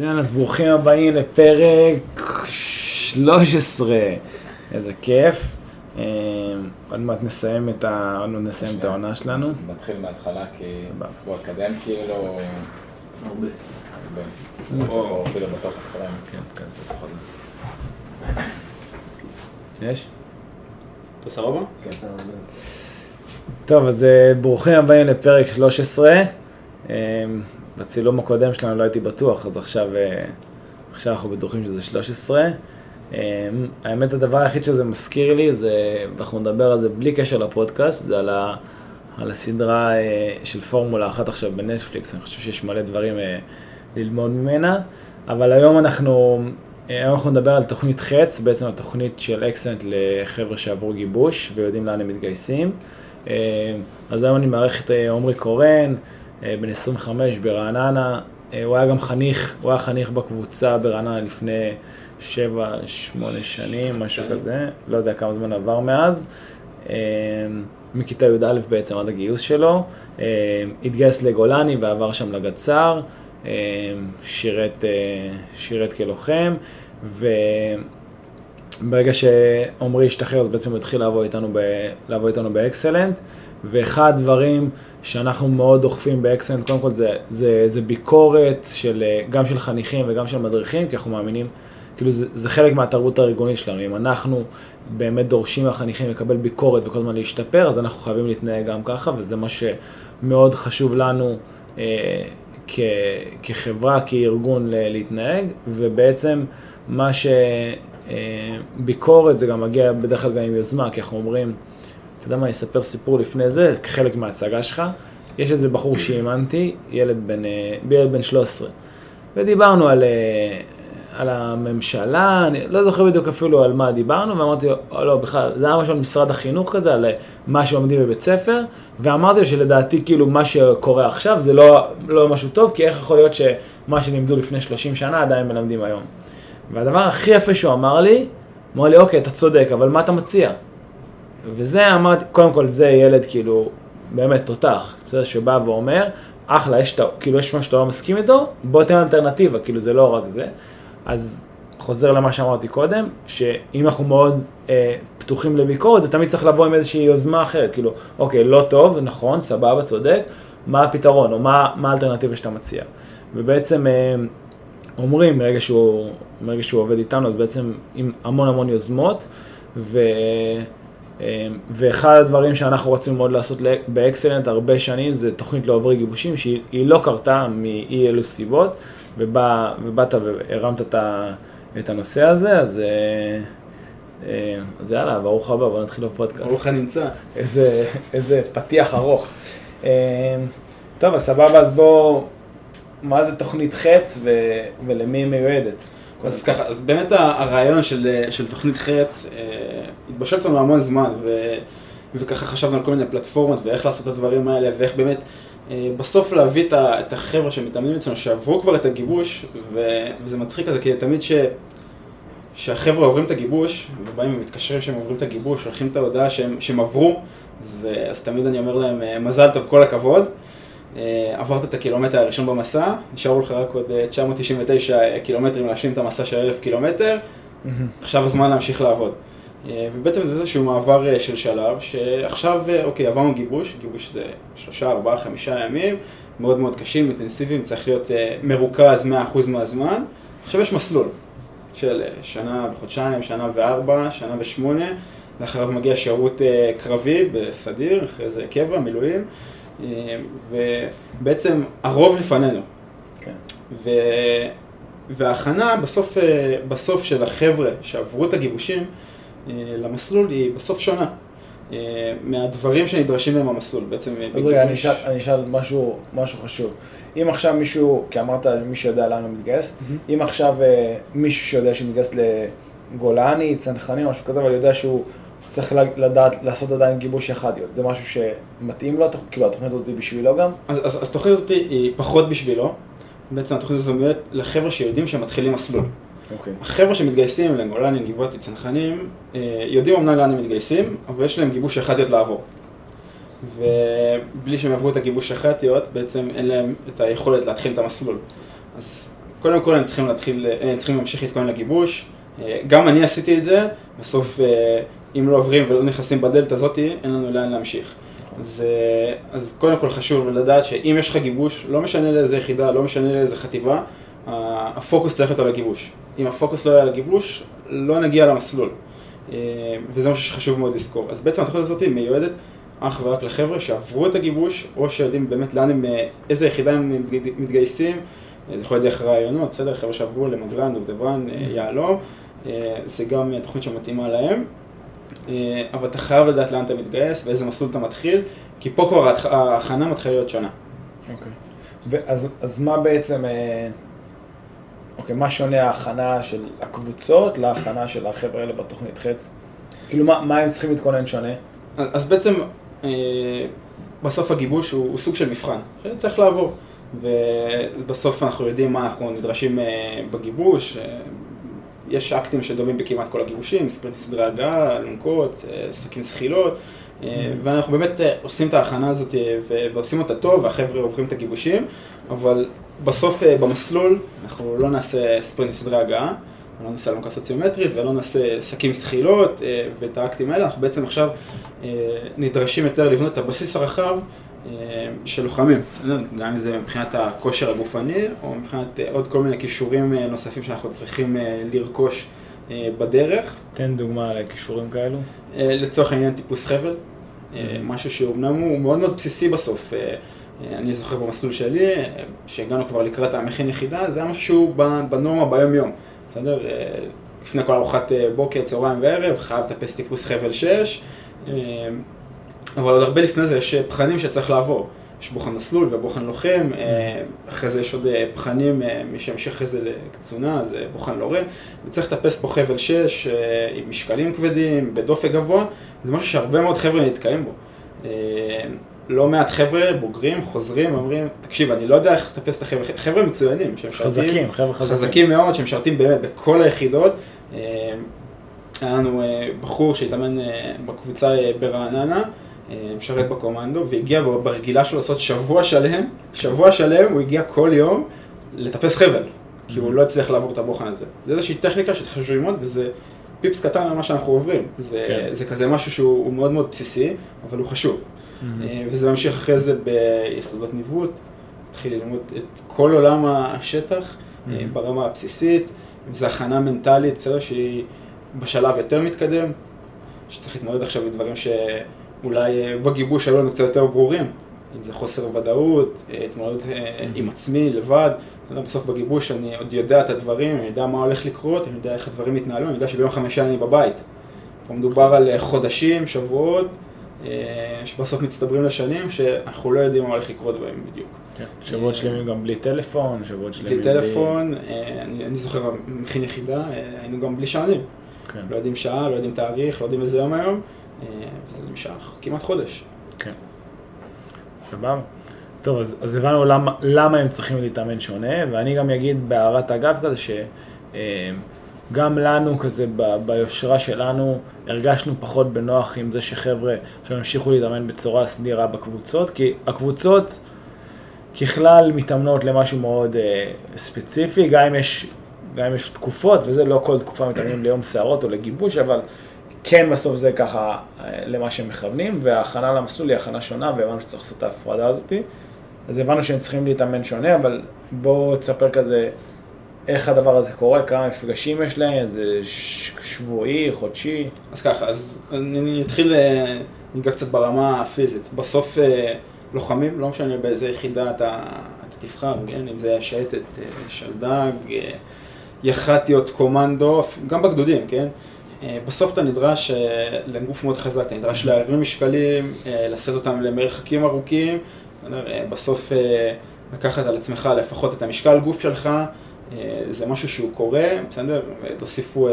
מצוין, אז ברוכים הבאים לפרק 13. איזה כיף. אה, עוד מעט נסיים את ה- עוד מעט נסיים את העונה שלנו. נתחיל מההתחלה, כי. הוא אקדם כאילו... הרבה. או אפילו בתוך הפריים. כן, כזה פחות. יש? אתה סבבה? טוב, אז אה, ברוכים הבאים לפרק 13. בצילום הקודם שלנו לא הייתי בטוח, אז עכשיו, אה, עכשיו אנחנו בטוחים שזה 13. אה, האמת, הדבר היחיד שזה מזכיר לי, זה, ואנחנו נדבר על זה בלי קשר לפודקאסט, זה על, ה, על הסדרה אה, של פורמולה אחת עכשיו בנטפליקס, אני חושב שיש מלא דברים אה, ללמוד ממנה, אבל היום אנחנו, היום אנחנו נדבר על תוכנית חץ, בעצם התוכנית של אקסנט לחבר'ה שעברו גיבוש ויודעים לאן הם מתגייסים. אז היום אני מארח את עמרי קורן, בן 25 ברעננה, אה, הוא היה גם חניך, הוא היה חניך בקבוצה ברעננה לפני 7-8 שנים, משהו שנים. כזה, לא יודע כמה זמן עבר מאז. אה, מכיתה י"א בעצם עד הגיוס שלו, אה, התגייס לגולני ועבר שם לגצ"ר, אה, שירת, אה, שירת כלוחם, וברגע שעמרי השתחרר אז בעצם הוא התחיל לעבוד איתנו, ב, לעבוד איתנו באקסלנט, ואחד הדברים שאנחנו מאוד דוחפים באקסלנט, קודם כל זה, זה, זה ביקורת של, אה, גם של חניכים וגם של מדריכים, כי אנחנו מאמינים, כאילו זה, זה חלק מהתרבות הארגונית שלנו, אם אנחנו באמת דורשים מהחניכים לקבל ביקורת וכל הזמן להשתפר, אז אנחנו חייבים להתנהג גם ככה, וזה מה שמאוד חשוב לנו אה, כ, כחברה, כארגון ל- להתנהג, ובעצם מה שביקורת זה גם מגיע בדרך כלל גם עם יוזמה, כי אנחנו אומרים, אתה יודע מה, אני אספר סיפור לפני זה, כחלק מההצגה שלך. יש איזה בחור שאימנתי, ילד בן, אה, ילד בן 13, ודיברנו על, אה, על הממשלה, אני לא זוכר בדיוק אפילו על מה דיברנו, ואמרתי לו, "או, לא, בכלל, זה היה משהו על משרד החינוך כזה, על אה, מה שלומדים בבית ספר, ואמרתי לו שלדעתי כאילו מה שקורה עכשיו זה לא, לא משהו טוב, כי איך יכול להיות שמה שלימדו לפני 30 שנה עדיין מלמדים היום. והדבר הכי יפה שהוא אמר לי, אמר לי, אוקיי, אתה צודק, אבל מה אתה מציע? וזה אמרתי, קודם כל זה ילד כאילו באמת תותח, בסדר, שבא ואומר, אחלה, יש, כאילו יש משהו שאתה לא מסכים איתו, בוא תן אלטרנטיבה, כאילו זה לא רק זה. אז חוזר למה שאמרתי קודם, שאם אנחנו מאוד אה, פתוחים לביקורת, זה תמיד צריך לבוא עם איזושהי יוזמה אחרת, כאילו, אוקיי, לא טוב, נכון, סבבה, צודק, מה הפתרון, או מה, מה האלטרנטיבה שאתה מציע. ובעצם אה, אומרים, מרגע שהוא, מרגע שהוא עובד איתנו, אז בעצם עם המון המון יוזמות, ו... אה, ואחד הדברים שאנחנו רוצים מאוד לעשות באקסלנט הרבה שנים זה תוכנית לעוברי גיבושים שהיא היא לא קרתה מאי אלו סיבות ובא, ובאת והרמת את, ה, את הנושא הזה אז, אה, אה, אז יאללה ברוך הבא בוא נתחיל בפודקאסט. ברוך הנמצא. איזה, איזה פתיח ארוך. אה, טוב אז סבבה אז בוא מה זה תוכנית חץ ו, ולמי היא מיועדת? אז ככה, אז באמת הרעיון של, של תוכנית חץ אה, התבשל אצלנו המון זמן, ו, וככה חשבנו על כל מיני פלטפורמות ואיך לעשות את הדברים האלה, ואיך באמת אה, בסוף להביא את, את החבר'ה שמתאמנים אצלנו, שעברו כבר את הגיבוש, ו, וזה מצחיק כזה, כי תמיד ש... שהחבר'ה עוברים את הגיבוש, ובאים ומתקשרים שהם עוברים את הגיבוש, שולחים את ההודעה שהם, שהם עברו, זה, אז תמיד אני אומר להם, אה, מזל טוב, כל הכבוד. אה, עברת את הקילומטר הראשון במסע, נשארו לך רק עוד אה, 999 קילומטרים להשלים את המסע של 1,000 קילומטר, עכשיו הזמן להמשיך לעבוד. אה, ובעצם זה איזשהו מעבר אה, של שלב, שעכשיו, אה, אוקיי, עברנו גיבוש, גיבוש זה שלושה, ארבעה, חמישה ימים, מאוד מאוד קשים, אינטנסיביים, צריך להיות אה, מרוכז 100% מהזמן. עכשיו יש מסלול של אה, שנה וחודשיים, שנה וארבע, שנה ושמונה, לאחריו מגיע שירות אה, קרבי בסדיר, אחרי זה קבע, מילואים, אה, ובעצם הרוב לפנינו. כן. ו... וההכנה בסוף, אה, בסוף של החבר'ה שעברו את הגיבושים אה, למסלול היא בסוף שונה אה, מהדברים שנדרשים מהם המסלול. בעצם אה, אז רגע, אני אשאל, אני אשאל משהו, משהו חשוב. אם עכשיו מישהו, כי אמרת מישהו יודע לאן הוא מתגייס, אם עכשיו אה, מישהו שיודע שהוא מתגייס לגולני, צנחנים, משהו כזה, אבל יודע שהוא צריך לדעת לעשות עדיין גיבוש אחדיות, זה משהו שמתאים לו, כאילו התוכנית הזאת היא בשבילו גם? אז, אז, אז התוכנית הזאת היא פחות בשבילו. בעצם התוכנית הזאת מיועדת לחבר'ה שיודעים שהם מתחילים מסלול. אוקיי. החבר'ה שמתגייסים לגולני, גבעתי, צנחנים, אה, יודעים אמנם לאן הם מתגייסים, אבל יש להם גיבוש אחדיות לעבור. ובלי שהם יעברו את הגיבוש אחדיות, בעצם אין להם את היכולת להתחיל את המסלול. אז קודם כל הם צריכים להתחיל, הם צריכים להמשיך להתכונן לגיבוש. אה, גם אני עשיתי את זה, בסוף אה, אם לא עוברים ולא נכנסים בדלת הזאתי, אין לנו לאן להמשיך. אז, אז קודם כל חשוב לדעת שאם יש לך גיבוש, לא משנה לאיזה יחידה, לא משנה לאיזה חטיבה, הפוקוס צריך להיות על הגיבוש. אם הפוקוס לא יהיה על הגיבוש, לא נגיע למסלול. אה, וזה משהו שחשוב מאוד לזכור. אז בעצם התוכנית הזאת מיועדת אך ורק לחבר'ה שעברו את הגיבוש, או שיודעים באמת לאן הם, אה, איזה יחידה הם מתג- מתגייסים. אה, זה יכול להיות דרך רעיונות, בסדר? חבר'ה שעברו למגלן, דובדבן, יהלום. זה גם תוכנית שמתאימה להם. אה, אבל אתה חייב לדעת לאן אתה מתגייס ואיזה מסלול אתה מתחיל, כי פה כבר ההכנה מתחילה להיות שונה. אוקיי. ואז אז מה בעצם, אה, אוקיי, מה שונה ההכנה של הקבוצות להכנה של החבר'ה האלה בתוכנית חץ? כאילו, מה, מה הם צריכים להתכונן שונה? אז אז בעצם אה, בסוף הגיבוש הוא, הוא סוג של מבחן, שצריך לעבור. ובסוף אנחנו יודעים מה אנחנו נדרשים אה, בגיבוש. אה, יש אקטים שדומים בכמעט כל הגיבושים, ספרינט סדרי הגעה, אלונקות, אה, שקים זחילות, אה, ואנחנו באמת אה, עושים את ההכנה הזאת אה, ועושים אותה טוב, והחבר'ה עוברים את הגיבושים, אבל בסוף אה, במסלול אנחנו לא נעשה ספרינט סדרי הגעה, לא נעשה אלונקה סוציומטרית ולא נעשה שקים זחילות אה, ואת האקטים האלה, אנחנו בעצם עכשיו אה, נדרשים יותר לבנות את הבסיס הרחב אה, של לוחמים? גם אם זה מבחינת הכושר הגופני או מבחינת אה, עוד כל מיני כישורים אה, נוספים שאנחנו צריכים אה, לרכוש אה, בדרך. תן דוגמה לכישורים כאלו. אה, לצורך העניין טיפוס חבל, אה, משהו שאומנם הוא מאוד מאוד בסיסי בסוף. אה, אה, אני זוכר במסלול שלי, אה, שהגענו כבר לקראת המכין יחידה, זה היה משהו בנורמה ביום יום. בסדר? אה, לפני כל ארוחת אה, בוקר, צהריים וערב, חייב לטפס טיפוס חבל 6, אה, אבל עוד הרבה לפני זה יש אה, בחנים שצריך לעבור. יש בוחן מסלול ובוחן לוחם, אה, אחרי זה יש עוד אה, בחנים, אה, מי שימשיך אחרי זה לקצונה, זה בוחן לורן, וצריך לטפס פה חבל 6 אה, עם משקלים כבדים, בדופק גבוה, זה משהו שהרבה מאוד חבר'ה נתקעים בו. לא מעט חבר'ה בוגרים חוזרים ואומרים, תקשיב, אני לא יודע איך לטפס את החבר'ה, חבר'ה מצוינים, שמשרתים, חזקים, חבר'ה חזקים. חזקים מאוד, שמשרתים באמת בכל היחידות. היה לנו בחור שהתאמן בקבוצה ברעננה, משרת בקומנדו, והגיע ברגילה שלו לעשות שבוע שלם, שבוע שלם הוא הגיע כל יום לטפס חבל, כי הוא לא הצליח לעבור את הבוחן הזה. זה איזושהי טכניקה שחשוב ללמוד, וזה פיפס קטן על מה שאנחנו עוברים. זה, כן. זה כזה משהו שהוא הוא מאוד מאוד בסיסי, אבל הוא חשוב. אה, וזה ממשיך אחרי זה ביסודות ניווט, התחיל ללמוד את כל עולם השטח אה, Mhm. ברמה הבסיסית, אם זה הכנה מנטלית, בסדר, שהיא בשלב יותר מתקדם, שצריך להתמודד עכשיו עם דברים שאולי אה, בגיבוש היו לנו קצת יותר ברורים, אם זה חוסר ודאות, אה, התמודדות אה, עם עצמי לבד, אתה יודע, בסוף בגיבוש אני עוד יודע את הדברים, אני יודע מה הולך לקרות, אני יודע איך הדברים יתנהלו, אני יודע שביום חמישי אני בבית. פה מדובר על חודשים, שבועות, שבסוף מצטברים לשנים, שאנחנו לא יודעים מה הולך לקרות בהם בדיוק. כן. שבועות שלמים גם בלי טלפון, שבועות שלמים בלי טלפון, אה, אני, אני זוכר, מכין יחידה, היינו גם בלי שעונים. כן, לא יודעים שעה, לא יודעים תאריך, לא יודעים איזה יום היום, וזה נמשך כמעט חודש. כן. סבבה. טוב, אז, אז הבנו למה, למה הם צריכים להתאמן שונה, ואני גם אגיד בהערת אגב כזה, שגם לנו כזה, ב- ביושרה שלנו, הרגשנו פחות בנוח עם זה שחבר'ה עכשיו ימשיכו להתאמן בצורה סדירה בקבוצות, כי הקבוצות ככלל מתאמנות למשהו מאוד אה, ספציפי, גם אם יש... גם אם יש תקופות, וזה לא כל תקופה מתאמנים ליום שערות או לגיבוש, אבל כן בסוף זה ככה אה, למה שהם מכוונים, וההכנה למסלול היא הכנה שונה, והבנו שצריך לעשות את ההפרדה הזאת. אז הבנו שהם צריכים להתאמן שונה, אבל בואו תספר כזה איך הדבר הזה קורה, כמה מפגשים יש להם, זה שבועי, חודשי. אז ככה, אז אני אתחיל, אה, ניגע קצת ברמה הפיזית. בסוף אה, לוחמים, לא משנה באיזה יחידה אתה, אתה תבחר, כן? אם זה שייטת, אה, שלדג, יח"טיות, קומנדו, גם בגדודים, כן? אה, בסוף אתה נדרש אה, לגוף מאוד חזק, אתה נדרש להרים משקלים, אה, לשאת אותם למרחקים ארוכים, בסוף לקחת על עצמך לפחות את המשקל גוף שלך, זה משהו שהוא קורה, בסדר? תוסיפו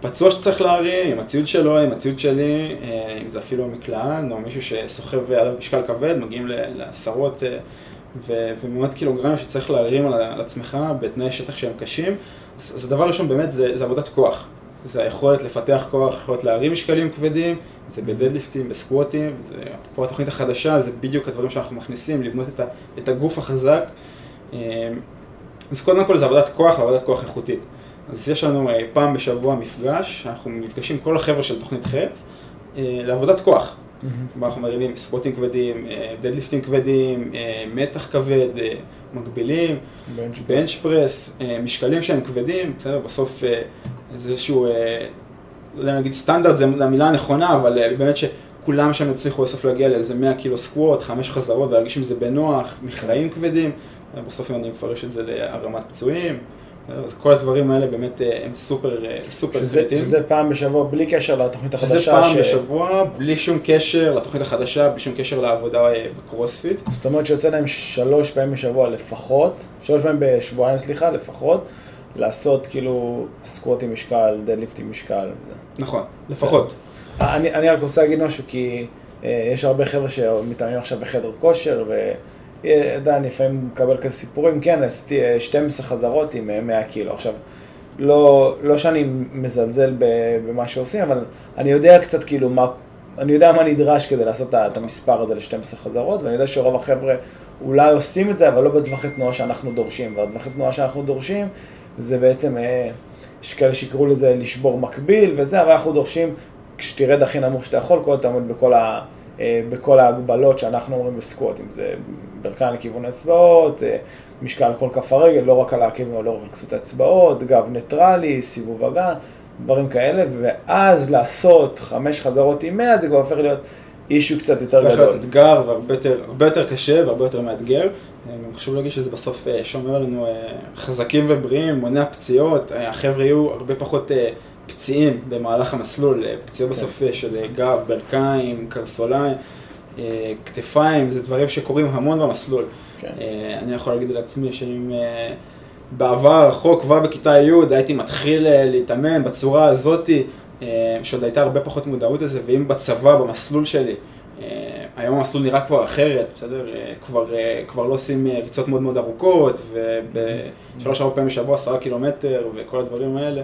פצוע שצריך להרים, עם הציוד שלו, עם הציוד שלי, אם זה אפילו מקלען, או מישהו שסוחב עליו משקל כבד, מגיעים לעשרות ומאות קילוגרם שצריך להרים על, עצמך בתנאי שטח שהם קשים. אז הדבר הראשון באמת זה, זה עבודת כוח. זה היכולת לפתח כוח, היכולת להרים משקלים כבדים, זה בדדליפטים, בסקווטים, זה, פה התוכנית החדשה, זה בדיוק הדברים שאנחנו מכניסים, לבנות את, ה, את הגוף החזק. אה, אז קודם כל זה עבודת כוח ועבודת כוח איכותית. אז יש לנו אה, פעם בשבוע מפגש, אנחנו נפגשים כל החבר'ה של תוכנית חץ אה, לעבודת כוח. מהמם. אנחנו מרימים ספוטים כבדים, אה, דדליפטים כבדים, מתח כבד, אה, מגבילים, בנץ' בנץ' פרס, אה, משקלים שהם כבדים, בסדר? בסוף איזשהו, אה, לא יודע להגיד סטנדרט, זו המילה הנכונה, אבל אה, באמת שכולם שם הצליחו בסוף להגיע לאיזה 100 קילו סקווט, חמש חזרות, ולהרגיש עם זה בנוח, מכרעים כבדים, בסוף אם אני מפרש את זה להרמת פצועים? אז כל הדברים האלה באמת אה, הם סופר, סופר קריטיים. שזה פעם בשבוע בלי קשר לתוכנית החדשה. שזה פעם ש- בשבוע, בלי שום קשר לתוכנית החדשה, בלי שום קשר לעבודה בקרוספיט. זאת אומרת שיוצא להם שלוש פעמים בשבוע לפחות, שלוש פעמים בשבועיים סליחה, לפחות, לעשות כאילו squat עם משקל, deadlift עם משקל וזה. נכון, לפחות. אני, אני רק רוצה להגיד משהו כי אה, יש הרבה חבר'ה שמתאמנים עכשיו בחדר כושר יודע, אני לפעמים מקבל כזה סיפורים, כן, עשיתי אה, 12 חזרות עם אה, 100 קילו. עכשיו, לא, לא שאני מזלזל במה שעושים, אבל אני יודע קצת כאילו מה, אני יודע מה נדרש כדי לעשות את המספר הזה ל-12 חזרות, ואני יודע שרוב החבר'ה אולי עושים את זה, אבל לא בטווחי תנועה שאנחנו דורשים. והטווחי תנועה שאנחנו דורשים זה בעצם, אה, יש כאלה שיקראו לזה לשבור מקביל וזה, אבל אנחנו דורשים, כשתרד הכי נמוך שאתה יכול, כל תעמוד בכל, ה, אה, בכל ההגבלות שאנחנו אומרים בסקווט, אם זה ברכיים לכיוון האצבעות, אה, משקל כל כף הרגל, לא רק על העקבים, לא רק על כסות האצבעות, גב ניטרלי, סיבוב אגן, דברים כאלה, ואז לעשות חמש חזרות עם 100, זה כבר הופך להיות אישו קצת יותר גדול. להיות אתגר והרבה יותר, קשה והרבה יותר מאתגר. אה, חשוב להגיד שזה בסוף אה, שומר עלינו אה, חזקים ובריאים, מונע פציעות, החבר'ה יהיו הרבה פחות פציעים במהלך המסלול, פציעות בסוף אה, של גב, ברכיים, קרסוליים, כתפיים, זה דברים שקורים המון במסלול. כן. אני יכול להגיד על עצמי שאם בעבר הרחוק, כבר בכיתה י', הייתי מתחיל להתאמן בצורה הזאתי, שעוד הייתה הרבה פחות מודעות לזה, ואם בצבא, במסלול שלי, אה, היום המסלול נראה כבר אחרת, בסדר? אה, כבר, אה, כבר לא עושים אה, ריצות מאוד מאוד ארוכות, ובשלוש ארבע פעמים בשבוע עשרה קילומטר, וכל הדברים האלה.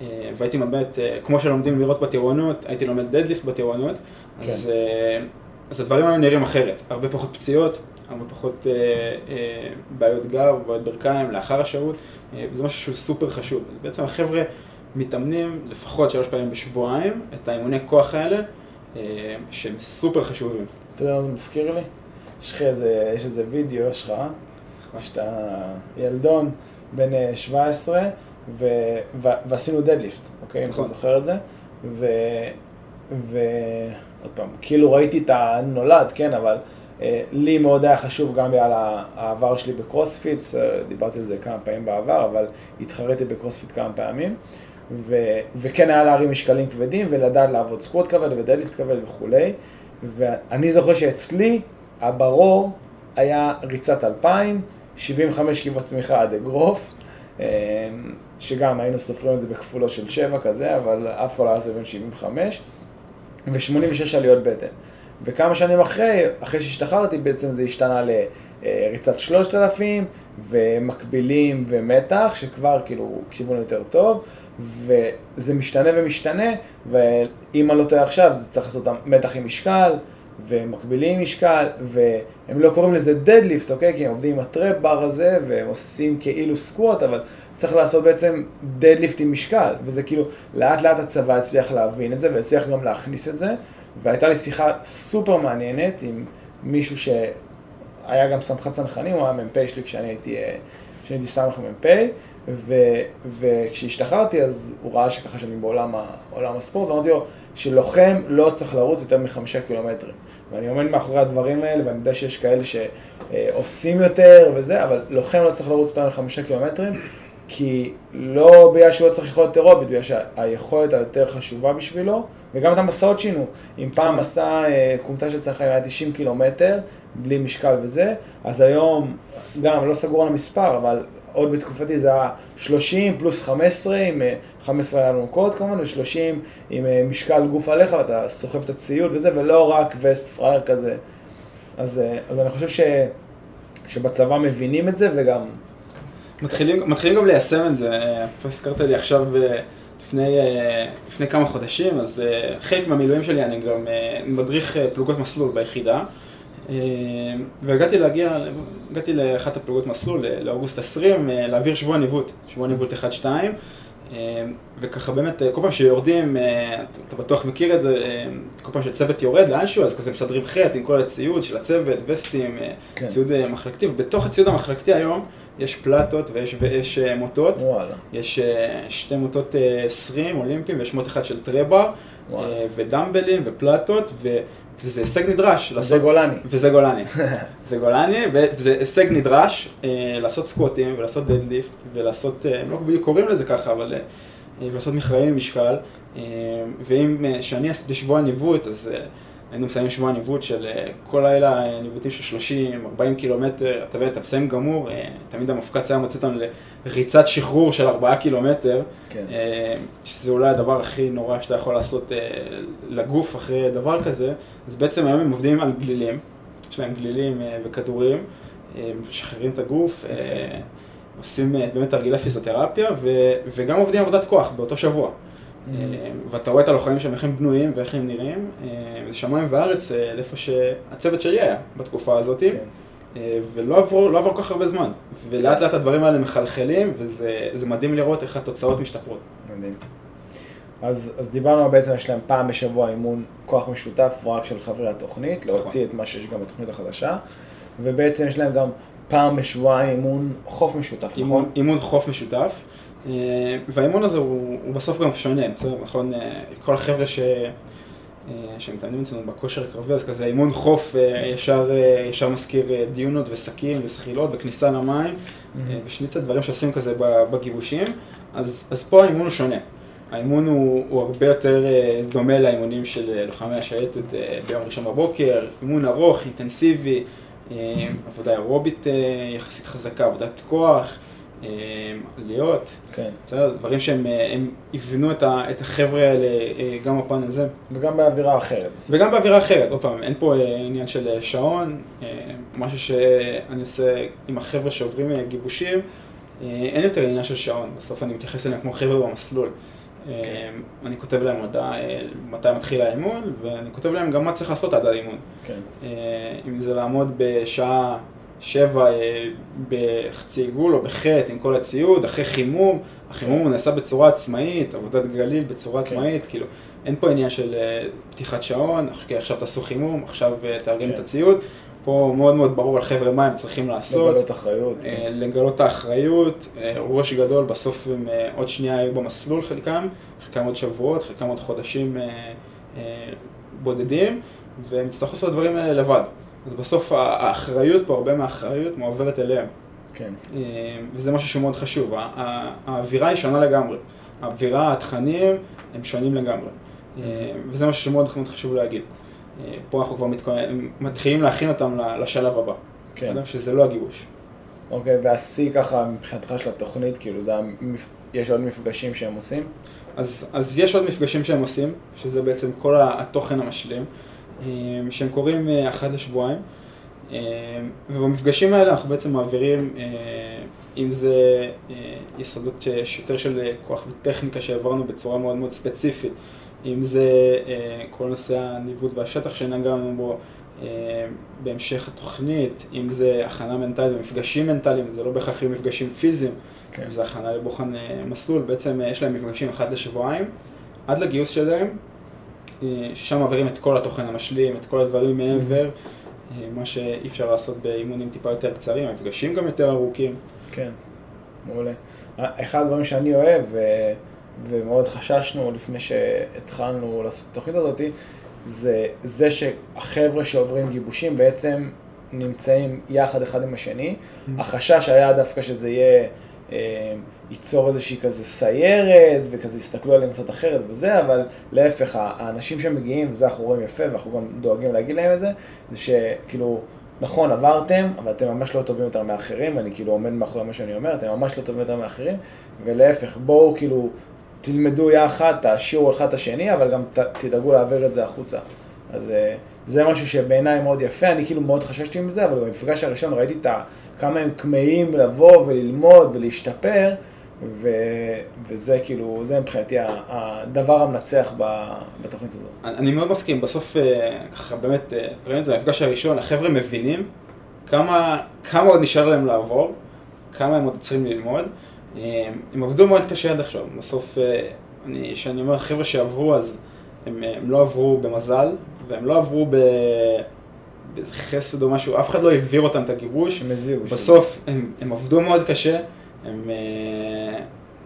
אה, והייתי אה, כמו שלומדים לראות בטירונות, הייתי לומד דדליפט בטירונות, כן. אז, אה, אז הדברים האלה נראים אחרת, הרבה פחות פציעות, הרבה פחות אה, אה, בעיות גב, בעיות ברכיים לאחר השירות, אה, וזה משהו שהוא סופר חשוב. בעצם החבר'ה מתאמנים לפחות שלוש פעמים בשבועיים, את האימוני כוח האלה, אה, שהם סופר חשובים. אתה יודע מה זה מזכיר לי? יש לך איזה, יש איזה וידאו שלך, שאתה ילדון בן אה, 17, ו, ו, ועשינו deadlift, אוקיי? אם אתה נכון. זוכר את זה. ו... ועוד פעם, כאילו ראיתי את הנולד, כן, אבל אה, לי מאוד היה חשוב גם בגלל ה- העבר שלי בקרוספיט, בסדר, דיברתי על זה כמה פעמים בעבר, אבל התחרתי בקרוספיט כמה פעמים. ו, וכן היה להרים משקלים כבדים ולדעת לעבוד squat כבד ו deadlift כבד וכולי. ואני זוכר שאצלי הברור היה ריצת 2,000, 75 קיבות צמיחה עד אגרוף, אה, שגם היינו סופרים את זה בכפולו של 7 כזה, אבל אף אחד לא היה סביב 75, ו-86 עליות בטן. וכמה שנים אחרי, אחרי שהשתחררתי, בעצם זה השתנה לריצת 3,000 ומקבילים ומתח, שכבר כאילו כיוון יותר טוב, וזה משתנה ומשתנה, ואם אני לא טועה עכשיו, זה צריך לעשות מתח עם משקל, ומקבילים משקל, והם לא קוראים לזה deadlift, אוקיי? כי הם עובדים עם ה trap bar הזה, והם עושים כאילו squat, אבל צריך לעשות בעצם deadlift עם משקל, וזה כאילו, לאט לאט הצבא הצליח להבין את זה, והצליח גם להכניס את זה, והייתה לי שיחה סופר מעניינת עם מישהו שהיה גם סמח"ט צנחנים, הוא היה מ"פ שלי כשאני הייתי, אה, כשאני הייתי סמ"ך מ"פ, ו- וכשהשתחררתי אז הוא ראה שככה שאני בעולם ה- הספורט, ואמרתי לו שלוחם לא צריך לרוץ יותר מחמישה קילומטרים. ואני עומד מאחורי הדברים האלה, ואני יודע שיש כאלה שעושים יותר וזה, אבל לוחם לא צריך לרוץ יותר מחמישה קילומטרים, כי לא בגלל שהוא לא צריך יכולת אירובית, בגלל שהיכולת היותר חשובה בשבילו, וגם את המסעות שינו. אם פעם מסע אה, כומתה של צנחנים היה 90 קילומטר, בלי משקל וזה, אז היום, גם לא סגור על המספר, אבל עוד בתקופתי זה היה 30 פלוס 15, עם אה, 15 היה לנו קוד כמובן, ו-30 עם אה, משקל גוף עליך, ואתה סוחב את הציוד וזה, ולא רק וסט פראייר כזה. אז, אה, אז אני חושב ש, שבצבא מבינים את זה, וגם... מתחילים, מתחילים גם ליישם את זה, אה, אתה הזכרת לי עכשיו אה, לפני, אה, לפני כמה חודשים, אז אה, חלק מהמילואים שלי אני גם אה, מדריך אה, פלוגות מסלול ביחידה, אה, והגעתי להגיע, הגעתי לאחת הפלוגות מסלול, לאוגוסט 20, אה, להעביר שבוע ניווט, שבוע ניווט 1-2, אה, וככה באמת, אה, כל פעם שיורדים, אה, אתה- בטוח מכיר את זה, כל פעם שצוות יורד לאנשהו, אז כזה מסדרים חטא עם כל הציוד של הצוות, וסטים, כן. ציוד מחלקתי, ובתוך הציוד המחלקתי היום יש פלטות ויש ויש, מוטות. וואלה. יש שתי מוטות אה, 20 אולימפיים ויש מוט אחד של טרבר, וואו. אה, ודמבלים ופלטות, ו- וזה הישג נדרש. זה לעשות- גולני. וזה גולני. זה גולני, וזה הישג נדרש אה, לעשות סקווטים ולעשות דדליפט ולעשות, אה, הם לא בדיוק קוראים לזה ככה, אבל אה, אה, ולעשות מכרעים עם משקל. אה, ואם, אה, שאני עשיתי שבוע ניווט, אז אה, היינו מסיימים שבוע ניווט של אה, כל לילה אה, ניווטים של 30, 40 קילומטר, אתה יודע, אתה מסיים גמור, אה, תמיד המפקץ היה מוציא אותנו לריצת שחרור של 4 קילומטר. כן. שזה אולי הדבר הכי נורא שאתה יכול לעשות לגוף אחרי דבר כזה, אז בעצם היום הם עובדים על גלילים, יש להם גלילים וכדורים, משחררים את הגוף. עושים באמת תרגילי פיזיותרפיה, וגם עובדים עבודת כוח באותו שבוע. אה, ואתה רואה את הלוחמים שם, איך הם בנויים ואיך הם נראים, אה, זה שמיים וארץ, אה, לאיפה שהצוות שלי היה בתקופה הזאת. כן. ולא עברו, לא עבר כל כך הרבה זמן. ולאט לאט הדברים האלה מחלחלים, וזה זה מדהים לראות איך התוצאות משתפרות. מדהים. אז, אז דיברנו בעצם, יש להם פעם בשבוע אימון כוח משותף רק של חברי התוכנית, להוציא את מה שיש גם בתוכנית החדשה, ובעצם יש להם גם פעם בשבועיים אימון חוף משותף, אימון, נכון? אימון חוף משותף, והאימון הזה הוא, הוא בסוף גם שונה, בסדר, נכון? אה, כל החבר'ה ש... אה, שמתאמנים אצלנו בכושר הקרבי, אז כזה אימון חוף אה, ישר, אה, ישר מזכיר אה, דיונות וסכין וזחילות וכניסה למים אה, ושניצה, דברים שעושים כזה בגיבושים, אז, אז פה האימון הוא שונה. האימון הוא, הוא הרבה יותר אה, דומה לאימונים של אה, לוחמי השייטת אה, ביום ראשון בבוקר, אימון ארוך, אינטנסיבי, אה, עבודה אירובית אה, יחסית חזקה, עבודת כוח, אה, עליות, כן. בסדר? דברים שהם אה, יבנו את, ה, את החבר'ה האלה אה, גם בפן הזה. וגם באווירה אחרת. וגם באווירה אחרת, עוד פעם, אין פה עניין של שעון, משהו שאני עושה עם החבר'ה שעוברים גיבושים, אין יותר עניין של שעון, בסוף אני מתייחס אליהם כמו חבר'ה במסלול. אה, אני כותב להם אה, מתי מתחיל האימון, ואני כותב להם גם מה צריך לעשות עד האימון. כן. אם זה לעמוד בשעה שבע אה, בחצי עיגול או בחטא עם כל הציוד, אחרי חימום, החימום הוא נעשה בצורה עצמאית, עבודת גליל בצורה כן. עצמאית, כאילו אין פה עניין של אה, פתיחת שעון, אוקיי, עכשיו תעשו חימום, עכשיו אה, תארגנו כן. את הציוד, פה מאוד מאוד ברור לחבר'ה מה הם צריכים לעשות. לגלות אחריות. אה, כן. לגלות האחריות, אה, ראש גדול, בסוף הם אה, עוד שנייה היו במסלול חלקם, חלקם עוד שבועות, חלקם עוד חודשים אה, אה, בודדים, והם יצטרכו לעשות את הדברים האלה לבד. אז בסוף האחריות פה, הרבה מהאחריות מועברת אליהם, כן. אה, וזה משהו שהוא מאוד חשוב. האווירה היא שונה לגמרי. האווירה, התכנים, הם שונים לגמרי. אה, וזה משהו שמאוד מאוד חשוב להגיד. אה, פה אנחנו כבר מתכוננים- מתחילים להכין אותם לשלב הבא, כן. שזה לא הגיבוש. אוקיי, והשיא ככה מבחינתך של התוכנית, כאילו, זה. יש עוד מפגשים שהם עושים? אז, אז יש עוד מפגשים שהם עושים, שזה בעצם כל התוכן המשלים, שהם קורים אה, אחת לשבועיים, אה, ובמפגשים האלה אנחנו בעצם מעבירים, אה, אם זה אה, יסודות יותר של כוח וטכניקה שהעברנו בצורה מאוד מאוד ספציפית, אם זה כל נושא הניווט והשטח שנגענו בו בהמשך התוכנית, אם זה הכנה מנטלית ומפגשים מנטליים, זה לא בהכרח יהיו מפגשים פיזיים, כן. זה הכנה לבוחן מסלול, בעצם יש להם מפגשים אחת לשבועיים, עד לגיוס שלהם, ששם מעבירים את כל התוכן המשלים, את כל הדברים מעבר, אה, מה שאי אפשר לעשות באימונים טיפה יותר קצרים, המפגשים גם יותר ארוכים. כן, מעולה. אחד הדברים שאני אוהב, ו... ומאוד חששנו לפני שהתחלנו לעשות את התוכנית הזאת, זה זה שהחבר'ה שעוברים גיבושים בעצם נמצאים יחד אחד עם השני. החשש היה דווקא שזה יהיה, אה, ייצור איזושהי כזה סיירת, וכזה יסתכלו עליהם קצת אחרת וזה, אבל להפך, האנשים שמגיעים, וזה אנחנו רואים יפה, ואנחנו גם דואגים להגיד להם את זה, זה שכאילו, נכון, עברתם, אבל אתם ממש לא טובים יותר מאחרים, אני כאילו עומד מאחורי מה שאני אומר, אתם ממש לא טובים יותר מאחרים, ולהפך, בואו כאילו, תלמדו יחד, תעשירו אחד את השני, אבל גם ת, תדאגו להעביר את זה החוצה. אז אה, זה משהו שבעיניי מאוד יפה, אני כאילו מאוד חששתי מזה, אבל במפגש הראשון ראיתי את ה, כמה הם כמהים לבוא וללמוד ולהשתפר, ו, וזה כאילו, זה מבחינתי הדבר המנצח בתוכנית הזאת. אני אני מאוד מסכים, בסוף אה, ככה באמת, אה, ראינו את זה במפגש הראשון, החבר'ה מבינים כמה, כמה עוד נשאר להם לעבור, כמה הם עוד צריכים ללמוד. אה, הם עבדו מאוד קשה עד עכשיו, בסוף, אה, אני- כשאני אומר חבר'ה שעברו, אז הם, אה, הם לא עברו במזל, והם לא עברו ב... בחסד או משהו, אף אחד לא העביר אותם את הגיבוש. הם הזיעו. בסוף הם, הם עבדו מאוד קשה, הם, אה,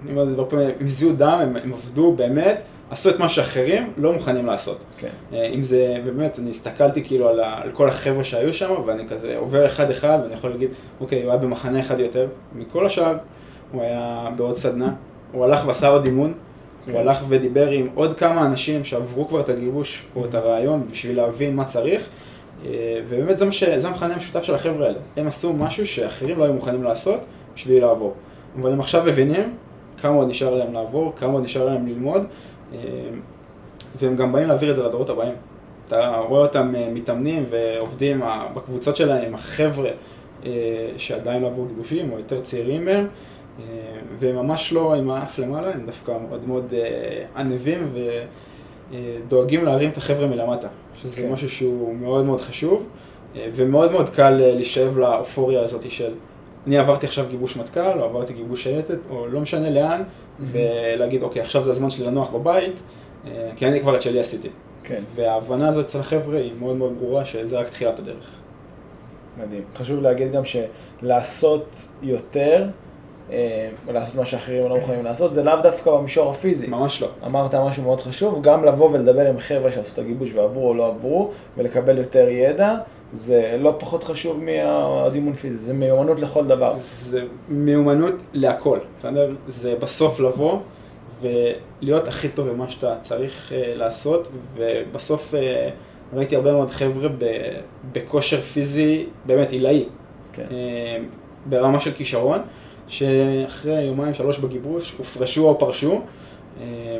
אני אומר את זה הרבה פעמים, הם הזיעו דם, הם, הם עבדו באמת, עשו את מה שאחרים לא מוכנים לעשות. כן. אה, אם זה, ובאמת, אני הסתכלתי כאילו על, ה, על כל החבר'ה שהיו שם, ואני כזה עובר אחד-אחד, ואני יכול להגיד, אוקיי, הוא היה במחנה אחד יותר, מכל השאר, הוא היה בעוד סדנה, הוא הלך ועשה עוד אימון, כן. הוא הלך ודיבר עם עוד כמה אנשים שעברו כבר את הגיבוש או את הרעיון בשביל להבין מה צריך, ובאמת זה, ש... זה המכנה המשותף של החבר'ה האלה. הם עשו משהו שאחרים לא היו מוכנים לעשות בשביל לעבור. אבל הם עכשיו מבינים כמה עוד נשאר להם לעבור, כמה עוד נשאר להם ללמוד, אה, והם גם באים להעביר את זה לדורות הבאים. אתה רואה אותם אה, מתאמנים ועובדים אה, בקבוצות שלהם החבר'ה אה, שעדיין לא עברו גיבושים או יותר צעירים מהם, אה, והם ממש לא עם האף למעלה, הם דווקא מאוד מאוד אה, ענבים ודואגים להרים את החבר'ה מלמטה, שזה כן. משהו שהוא מאוד מאוד חשוב, אה, ומאוד מאוד קל אה, להישאב לאופוריה הזאת של אני עברתי עכשיו גיבוש מטכ"ל, או עברתי גיבוש שייטת, או לא משנה לאן, ולהגיד, אוקיי, עכשיו זה הזמן שלי לנוח בבית, אה, כי אני כבר את שלי עשיתי. כן, וההבנה הזאת אצל החבר'ה היא מאוד מאוד ברורה, שזה רק תחילת הדרך. מדהים. חשוב להגיד גם שלעשות יותר, אה, ולעשות מה שאחרים לא מוכנים לעשות, זה לאו דווקא במישור הפיזי. ממש לא. אמרת משהו מאוד חשוב, גם לבוא ולדבר עם חבר'ה שעשו את הגיבוש ועברו או לא עברו, ולקבל יותר ידע, זה לא פחות חשוב מהדימון פיזי, זה מיומנות לכל דבר. זה מיומנות להכל, בסדר? זה בסוף לבוא ולהיות הכי טוב במה שאתה צריך אה, לעשות, ובסוף אה, ראיתי הרבה מאוד חבר'ה בכושר פיזי באמת עילאי, כן. ברמה של כישרון, שאחרי יומיים שלוש בגיבוש הופרשו או פרשו, אה,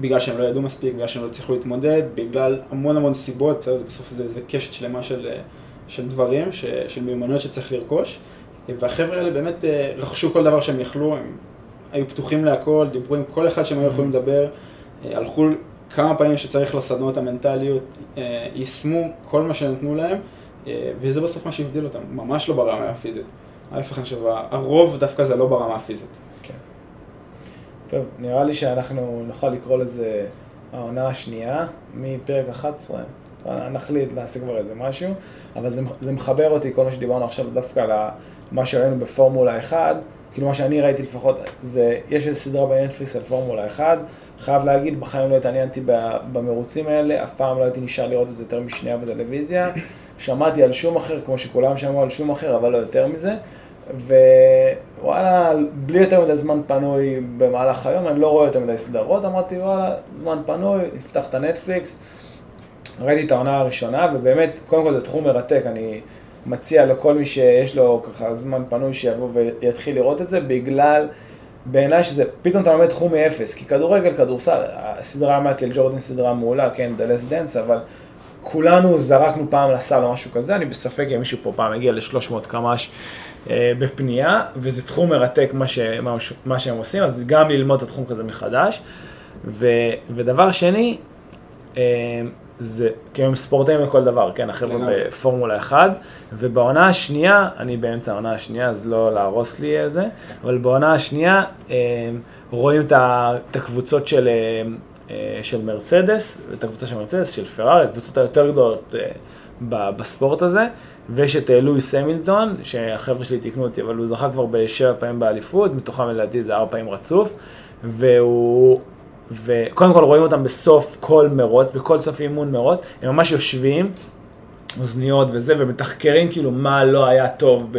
בגלל שהם לא ידעו מספיק, בגלל שהם לא הצליחו להתמודד, בגלל המון המון סיבות, בסוף זה, זה קשת שלמה של, אה, של דברים, ש, של מיומנויות שצריך לרכוש, והחבר'ה האלה באמת אה, רכשו כל דבר שהם יכלו, הם היו פתוחים להכל, דיברו עם כל אחד שהם היו יכולים לדבר, אה, הלכו כמה פעמים שצריך לסדנות המנטליות, יישמו כל מה שנתנו להם, וזה בסוף מה שהבדיל אותם, ממש לא ברמה הפיזית. ההפך, אני חושב, הרוב דווקא זה לא ברמה הפיזית. כן. טוב, נראה לי שאנחנו נוכל לקרוא לזה העונה השנייה, מפרק 11. נחליט, נעשה כבר איזה משהו, אבל זה, זה מחבר אותי, כל מה שדיברנו עכשיו, דווקא על מה שראינו בפורמולה 1, כאילו מה שאני ראיתי לפחות, זה, יש איזו סדרה בנטפליקס על פורמולה 1, חייב להגיד, בחיים לא התעניינתי במרוצים האלה, אף פעם לא הייתי נשאר לראות את זה יותר משנייה בטלוויזיה. שמעתי על שום אחר, כמו שכולם שמעו על שום אחר, אבל לא יותר מזה. ווואלה, בלי יותר מדי זמן פנוי במהלך היום, אני לא רואה יותר מדי סדרות, אמרתי וואלה, זמן פנוי, נפתח את הנטפליקס. ראיתי את העונה הראשונה, ובאמת, קודם כל זה תחום מרתק, אני מציע לכל מי שיש לו ככה זמן פנוי שיבוא ויתחיל לראות את זה, בגלל, בעיניי שזה, פתאום אתה לומד תחום מאפס, כי כדורגל, כדורסל, הסדרה מייקל ג'ורדן סדרה מעולה, כן, The Last Dance, אבל כולנו זרקנו פעם לסל או משהו כזה, אני בספק אם מישהו פה פעם הגיע ל-300 קמ"ש בפנייה, וזה תחום מרתק מה, ש, מה, מה שהם עושים, אז גם ללמוד את התחום כזה מחדש. ו, ודבר שני, אה, זה, כי הם ספורטאים לכל דבר, כן, החבר'ה. בפורמולה 1, ובעונה השנייה, אני באמצע העונה השנייה, אז לא להרוס לי זה, אבל בעונה השנייה אה, רואים את הקבוצות של, אה, אה, של מרצדס, את הקבוצה של מרצדס, של פרארי, הקבוצות היותר גדולות אה, בספורט הזה, ויש את לואיס המילטון, שהחבר'ה שלי תיקנו אותי, אבל הוא זכה כבר בשבע פעמים באליפות, מתוכם לדעתי זה ארבע פעמים רצוף, והוא... וקודם כל רואים אותם בסוף כל מרוץ, בכל סוף אימון מרוץ, הם ממש יושבים, אוזניות וזה, ומתחקרים כאילו מה לא היה טוב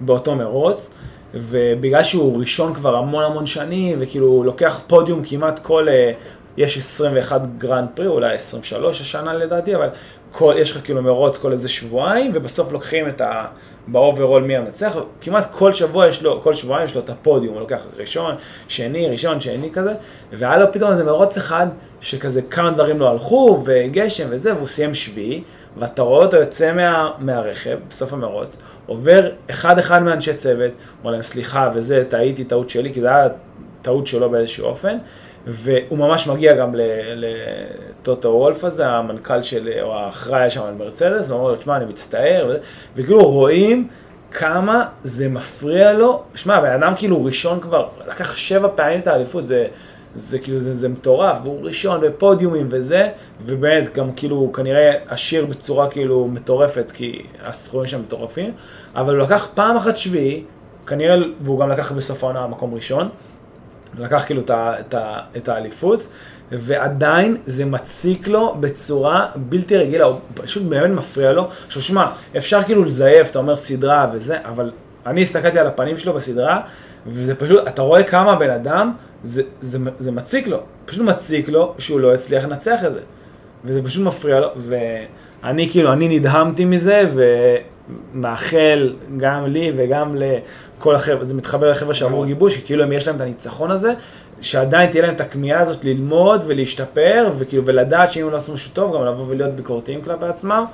באותו מרוץ, ובגלל שהוא ראשון כבר המון המון שנים, וכאילו הוא לוקח פודיום כמעט כל, אה, יש 21 גרנד פרי, אולי 23 השנה לדעתי, אבל כל, יש לך כאילו מרוץ כל איזה שבועיים, ובסוף לוקחים את ה... ב overall מי המנצח, כמעט כל שבוע יש לו, כל שבועיים יש לו את הפודיום, הוא לוקח ראשון, שני, ראשון, שני כזה, והיה לו פתאום איזה מרוץ אחד, שכזה כמה דברים לא הלכו, וגשם וזה, והוא סיים שביעי, ואתה רואה אותו יוצא מה, מהרכב, בסוף המרוץ, עובר אחד-אחד מאנשי צוות, אומר להם סליחה וזה, טעיתי, טעות שלי, כי זה היה טעות שלו באיזשהו אופן, והוא ממש מגיע גם לטוטו וולף הזה, המנכ"ל של, או האחראי שם על מרצדס, ואומר לו, תשמע, אני מצטער, וכאילו רואים כמה זה מפריע לו, שמע, הבן אדם כאילו ראשון כבר, לקח שבע פעמים את האליפות, זה, זה כאילו, זה, זה מטורף, והוא ראשון בפודיומים וזה, ובאמת גם כאילו הוא כנראה עשיר בצורה כאילו מטורפת, כי הסכומים שם מטורפים, אבל הוא לקח פעם אחת שביעי, כנראה, והוא גם לקח בסוף העונה מקום ראשון, לקח כאילו את האליפות, ועדיין זה מציק לו בצורה בלתי רגילה, הוא פשוט באמת מפריע לו. עכשיו שמע, אפשר כאילו לזייף, אתה אומר סדרה וזה, אבל אני הסתכלתי על הפנים שלו בסדרה, וזה פשוט, אתה רואה כמה הבן אדם, זה, זה, זה מציק לו, פשוט מציק לו שהוא לא הצליח לנצח את זה. וזה פשוט מפריע לו, ואני כאילו, אני נדהמתי מזה, ומאחל גם לי וגם לכל החבר'ה, זה מתחבר לחבר'ה שעברו גיבוש, כי כאילו אם יש להם את הניצחון הזה, שעדיין תהיה להם את הכמיהה הזאת ללמוד ולהשתפר, וכאילו, ולדעת שאם הם לא עשו משהו טוב, גם לבוא ולהיות ביקורתיים כלפי עצמם.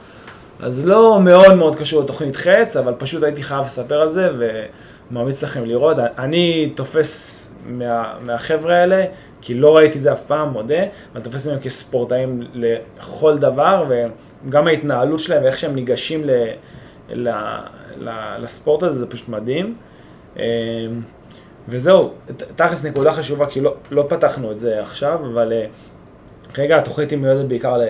אז לא מאוד מאוד קשור לתוכנית חץ, אבל פשוט הייתי חייב לספר על זה, וממליץ לכם לראות. אני תופס מה, מהחבר'ה האלה, כי לא ראיתי את זה אף פעם, מודה, אבל תופס מהם כספורטאים לכל דבר, וגם ההתנהלות שלהם ואיך שהם ניגשים ל, ל, ל, לספורט הזה, זה פשוט מדהים. אמ, וזהו, תכלס נקודה חשובה, כי לא, לא פתחנו את זה עכשיו, אבל אה, כרגע התוכנית היא מיועדת בעיקר, ל,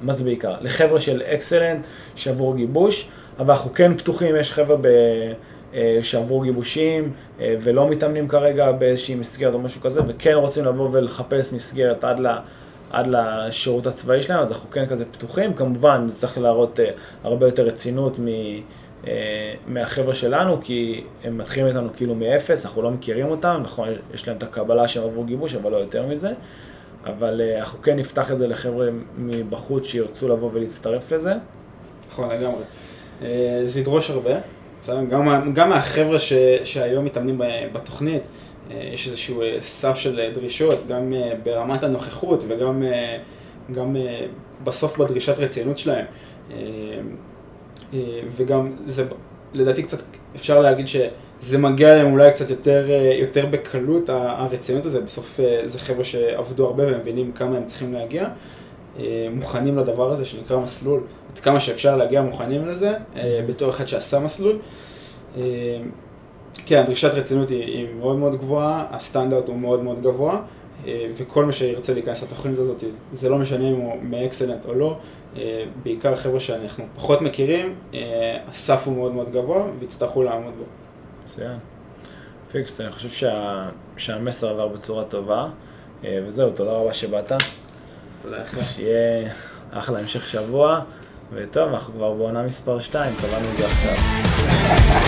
מה זה בעיקר? לחבר'ה של אקסלנט שעברו גיבוש, אבל אנחנו כן פתוחים, יש חבר'ה ב, אה, שעברו גיבושים אה, ולא מתאמנים כרגע באיזושהי מסגרת או משהו כזה, וכן רוצים לבוא ולחפש מסגרת עד, ל, עד לשירות הצבאי שלהם, אז אנחנו כן כזה פתוחים. כמובן, צריך להראות אה, הרבה יותר רצינות מ... אה, מהחבר'ה שלנו, כי הם מתחילים איתנו כאילו מאפס, אנחנו לא מכירים אותם, נכון, יש להם את הקבלה שהם עברו גיבוש, אבל לא יותר מזה. אבל אה, אנחנו כן נפתח את זה לחבר'ה מבחוץ שירצו לבוא ולהצטרף לזה. נכון, לגמרי. זה ידרוש הרבה. גם, גם מהחבר'ה ש, שהיום מתאמנים בתוכנית, יש איזשהו אה, סף של אה, דרישות, גם אה, ברמת הנוכחות וגם אה, גם אה, בסוף בדרישת רצינות שלהם. אה, אה, וגם זה, לדעתי קצת אפשר להגיד שזה מגיע להם אולי קצת יותר, אה, יותר בקלות, הרצינות הזה, בסוף אה, זה חבר'ה שעבדו הרבה והם מבינים כמה הם צריכים להגיע. אה, מוכנים לדבר הזה שנקרא מסלול, עד כמה שאפשר להגיע מוכנים לזה, אה, בתור אחד שעשה מסלול. כן, דרישת רצינות היא, היא מאוד מאוד גבוהה, הסטנדרט הוא מאוד מאוד גבוה, אה, וכל מי שירצה להיכנס לתוכנית הזאת, זה לא משנה אם הוא מאקסלנט או לא, אה, בעיקר חבר'ה שאנחנו פחות מכירים, אה, הסף הוא מאוד מאוד גבוה, ויצטרכו לעמוד בו. מצוין. פיקס, אני חושב שה, שהמסר עבר בצורה טובה. וזהו, תודה רבה שבאת. תודה לך. שיהיה אחלה המשך שבוע. וטוב, אנחנו כבר בעונה מספר 2, קבענו את זה עכשיו.